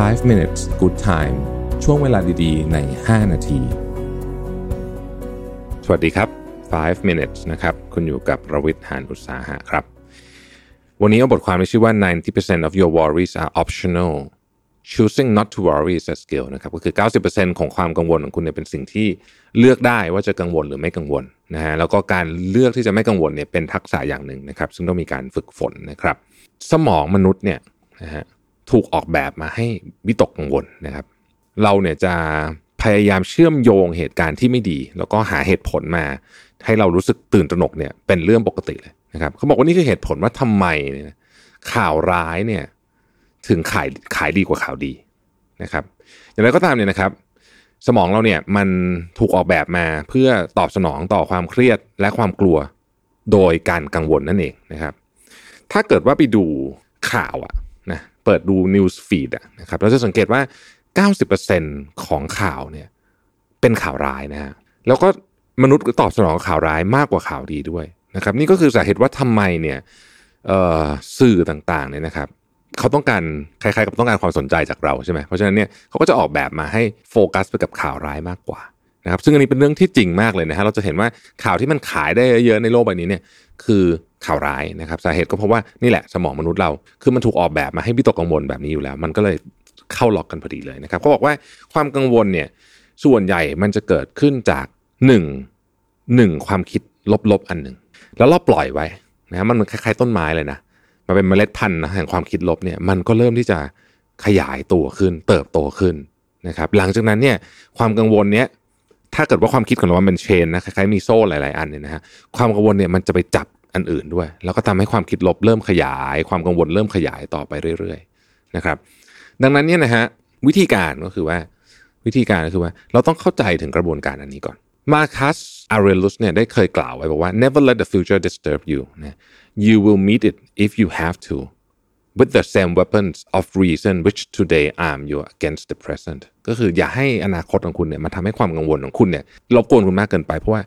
5 minutes good time ช่วงเวลาดีๆ ใน 5 นาที สวัสดีครับ 5 minutes นะครับ คุณอยู่กับรวิทย์หานอุตสาหะครับ วันนี้เอาบทความที่ชื่อว่า 90% of your worries are optional choosing not to worry is a skill นะครับ ก็คือ 90%ของความกังวลของคุณเนี่ยเป็นสิ่งที่เลือกได้ว่าจะกังวลหรือไม่กังวลนะฮะ แล้วก็การเลือกที่จะไม่กังวลเนี่ยเป็นทักษะอย่างหนึ่งนะครับ ซึ่งต้องมีการฝึกฝนนะครับ สมองมนุษย์เนี่ยนะฮะ ถูกออกแบบมาให้วิตกกังวลนะครับ เราเนี่ยจะพยายามเชื่อมโยงเหตุการณ์ที่ไม่ดี แล้วก็หาเหตุผลมา ให้เรารู้สึกตื่นตระหนกเนี่ยเป็นเรื่องปกติเลยนะครับเขาบอกว่านี่คือเหตุผลว่าทำไมข่าวร้ายเนี่ยถึงขายขายดีกว่าข่าวดีนะครับอย่างไรก็ตามเนี่ยนะครับ สมองเราเนี่ยมันถูกออกแบบมาเพื่อตอบสนองต่อความเครียดและความกลัวโดยการกังวลนั่นเองนะครับ ถ้าเกิดว่าไปดูข่าวอะนะ เปิดดู news feed นะครับเราจะสังเกตว่า 90%ของข่าวเนี่ยเป็นข่าวร้ายนะฮะแล้วก็มนุษย์ตอบสนองข่าวร้ายมากกว่าข่าวดีด้วยนะครับนี่ก็คือสาเหตุว่าทำไมเนี่ยสื่อต่างๆเนี่ยนะครับเขาต้องการใครๆก็ต้องการความสนใจจากเราใช่ไหมเพราะฉะนั้นเนี่ยเขาก็จะออกแบบมาให้โฟกัสไปกับข่าวร้ายมากกว่า นะครับซึ่งอันนี้เป็นเรื่องที่จริงมากเลยนะฮะเราจะเห็นว่าข่าวที่มันขายได้เยอะๆในโลกใบนี้เนี่ยคือข่าวร้ายนะครับสาเหตุก็เพราะว่านี่แหละสมองมนุษย์เราคือมันถูกออกแบบมาให้วิตกกังวลแบบนี้อยู่แล้ว มันก็เลยเข้าล็อกกันพอดีเลยนะครับเขาบอกว่าความกังวลเนี่ยส่วนใหญ่มันจะเกิดขึ้นจากหนึ่งหนึ่งความคิดลบๆอันหนึ่งแล้วเราปล่อยไว้นะมันเหมือนคล้ายๆต้นไม้เลยนะมันเป็นเมล็ดพันธุ์นะแห่งความคิดลบเนี่ยมันก็เริ่มที่จะขยายตัวขึ้น เติบโตขึ้นนะครับหลังจากนั้นเนี่ยความกังวลเนี้ย ถ้าเกิดว่าความคิดของเรามันเป็นเชนนะคล้ายๆมีโซ่หลาย ๆ อันเนี่ยนะฮะความกังวลเนี่ยมันจะไปจับอันอื่นด้วย แล้วก็ทำให้ความคิดลบเริ่มขยาย ความกังวลเริ่มขยายต่อไปเรื่อย ๆ นะครับ ดังนั้นเนี่ยนะฮะวิธีการก็คือว่า วิธีการก็คือว่า เราต้องเข้าใจถึงกระบวนการอันนี้ก่อนมาคัสอาร์เรลุสเนี่ยได้เคยกล่าวไว้บอกว่า never let the future disturb you นะ you will meet it if you have to with the same weapons of reason which today arm you against the present ก็คืออย่าให้อนาคตของคุณเนี่ยมาทำให้ความกังวลของคุณเนี่ยรบกวนคุณมากเกินไปเพราะว่า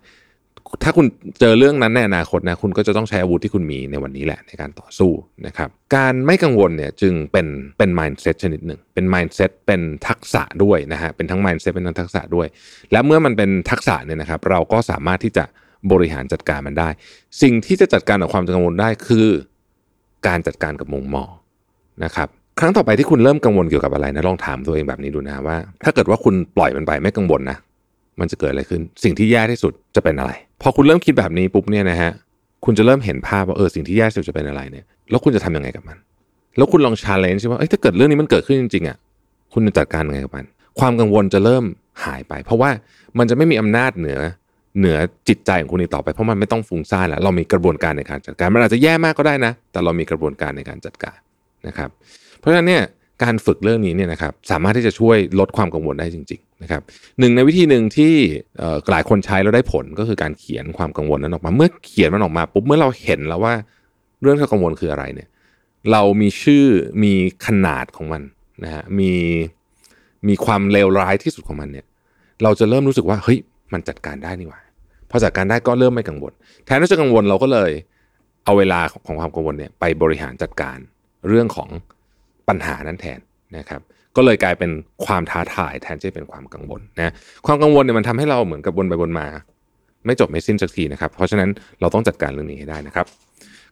ถ้าคุณเจอเรื่องนั้นในอนาคตนะคุณก็จะต้องใช้อาวุธที่คุณมีในวันนี้แหละในการต่อสู้นะครับการไม่กังวลเนี่ยจึงเป็นเป็น mindset ชนิดหนึ่งเป็น mindset เป็นทักษะด้วยนะฮะเป็นทั้ง mindset เป็นทั้งทักษะด้วย และเมื่อมันเป็นทักษะเนี่ยนะครับ เราก็สามารถที่จะบริหารจัดการมันได้ สิ่งที่จะจัดการกับความกังวลได้คือ การจัดการกับมุมมองนะครับครั้งต่อไปที่คุณเริ่มกังวลเกี่ยวกับอะไรนะลองถามตัวเองแบบนี้ดูนะว่า ถ้าเกิดว่าคุณปล่อยมันไปไม่กังวลนะมันจะเกิดอะไรขึ้น สิ่งที่แย่ที่สุดจะเป็นอะไร พอคุณเริ่มคิดแบบนี้ปุ๊บเนี่ยนะฮะคุณจะเริ่มเห็นภาพว่าเออสิ่งที่แย่ที่สุดจะเป็นอะไรเนี่ยแล้วคุณจะทำยังไงกับมัน แล้วคุณลองชาเลนจ์ว่าเอ้ยถ้าเกิดเรื่องนี้มันเกิดขึ้นจริงๆอะคุณจะจัดการยังไงกับมัน ความกังวลจะเริ่มหายไป เพราะว่ามันจะไม่มีอำนาจเหนือ เหนือจิตใจของคุณอีกต่อไปเพราะมันไม่ต้องฟุ้งซ่านแล้วเรามีกระบวนการในการจัดการ มันอาจจะแย่มากก็ได้นะ แต่เรามีกระบวนการในการจัดการนะครับ เพราะฉะนั้นเนี่ยการฝึกเรื่องนี้เนี่ยนะครับสามารถที่จะช่วยลดความกังวลได้จริงๆนะครับหนึ่งในวิธีหนึ่งที่หลายคนใช้แล้วได้ผลก็คือการเขียนความกังวลนั้นออกมา เมื่อเขียนมันออกมาปุ๊บเมื่อเราเห็นแล้วว่าเรื่องที่กังวลคืออะไรเนี่ยเรามีชื่อมีขนาดของมันนะฮะมีมีความเลวร้ายที่สุดของมันเนี่ยเราจะเริ่มรู้สึกว่าเฮ้ยมันจัดการได้นี่หว่า พอจัดการได้ก็เริ่มไม่กังวล แทนที่จะกังวลเราก็เลยเอาเวลาของความกังวลเนี่ยไปบริหารจัดการเรื่องของปัญหานั้นแทนนะครับ ก็เลยกลายเป็นความท้าทายแทนที่เป็นความกังวลนะความกังวลเนี่ยมันทำให้เราเหมือนกับวนไปวนมา ไม่จบไม่สิ้นสักทีนะครับ เพราะฉะนั้นเราต้องจัดการเรื่องนี้ให้ได้นะครับ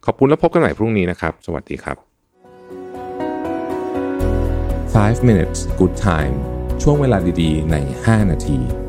ขอบคุณแล้วพบกันใหม่พรุ่งนี้นะครับ สวัสดีครับ 5 minutes good time ช่วงเวลาดีๆ ใน 5 นาที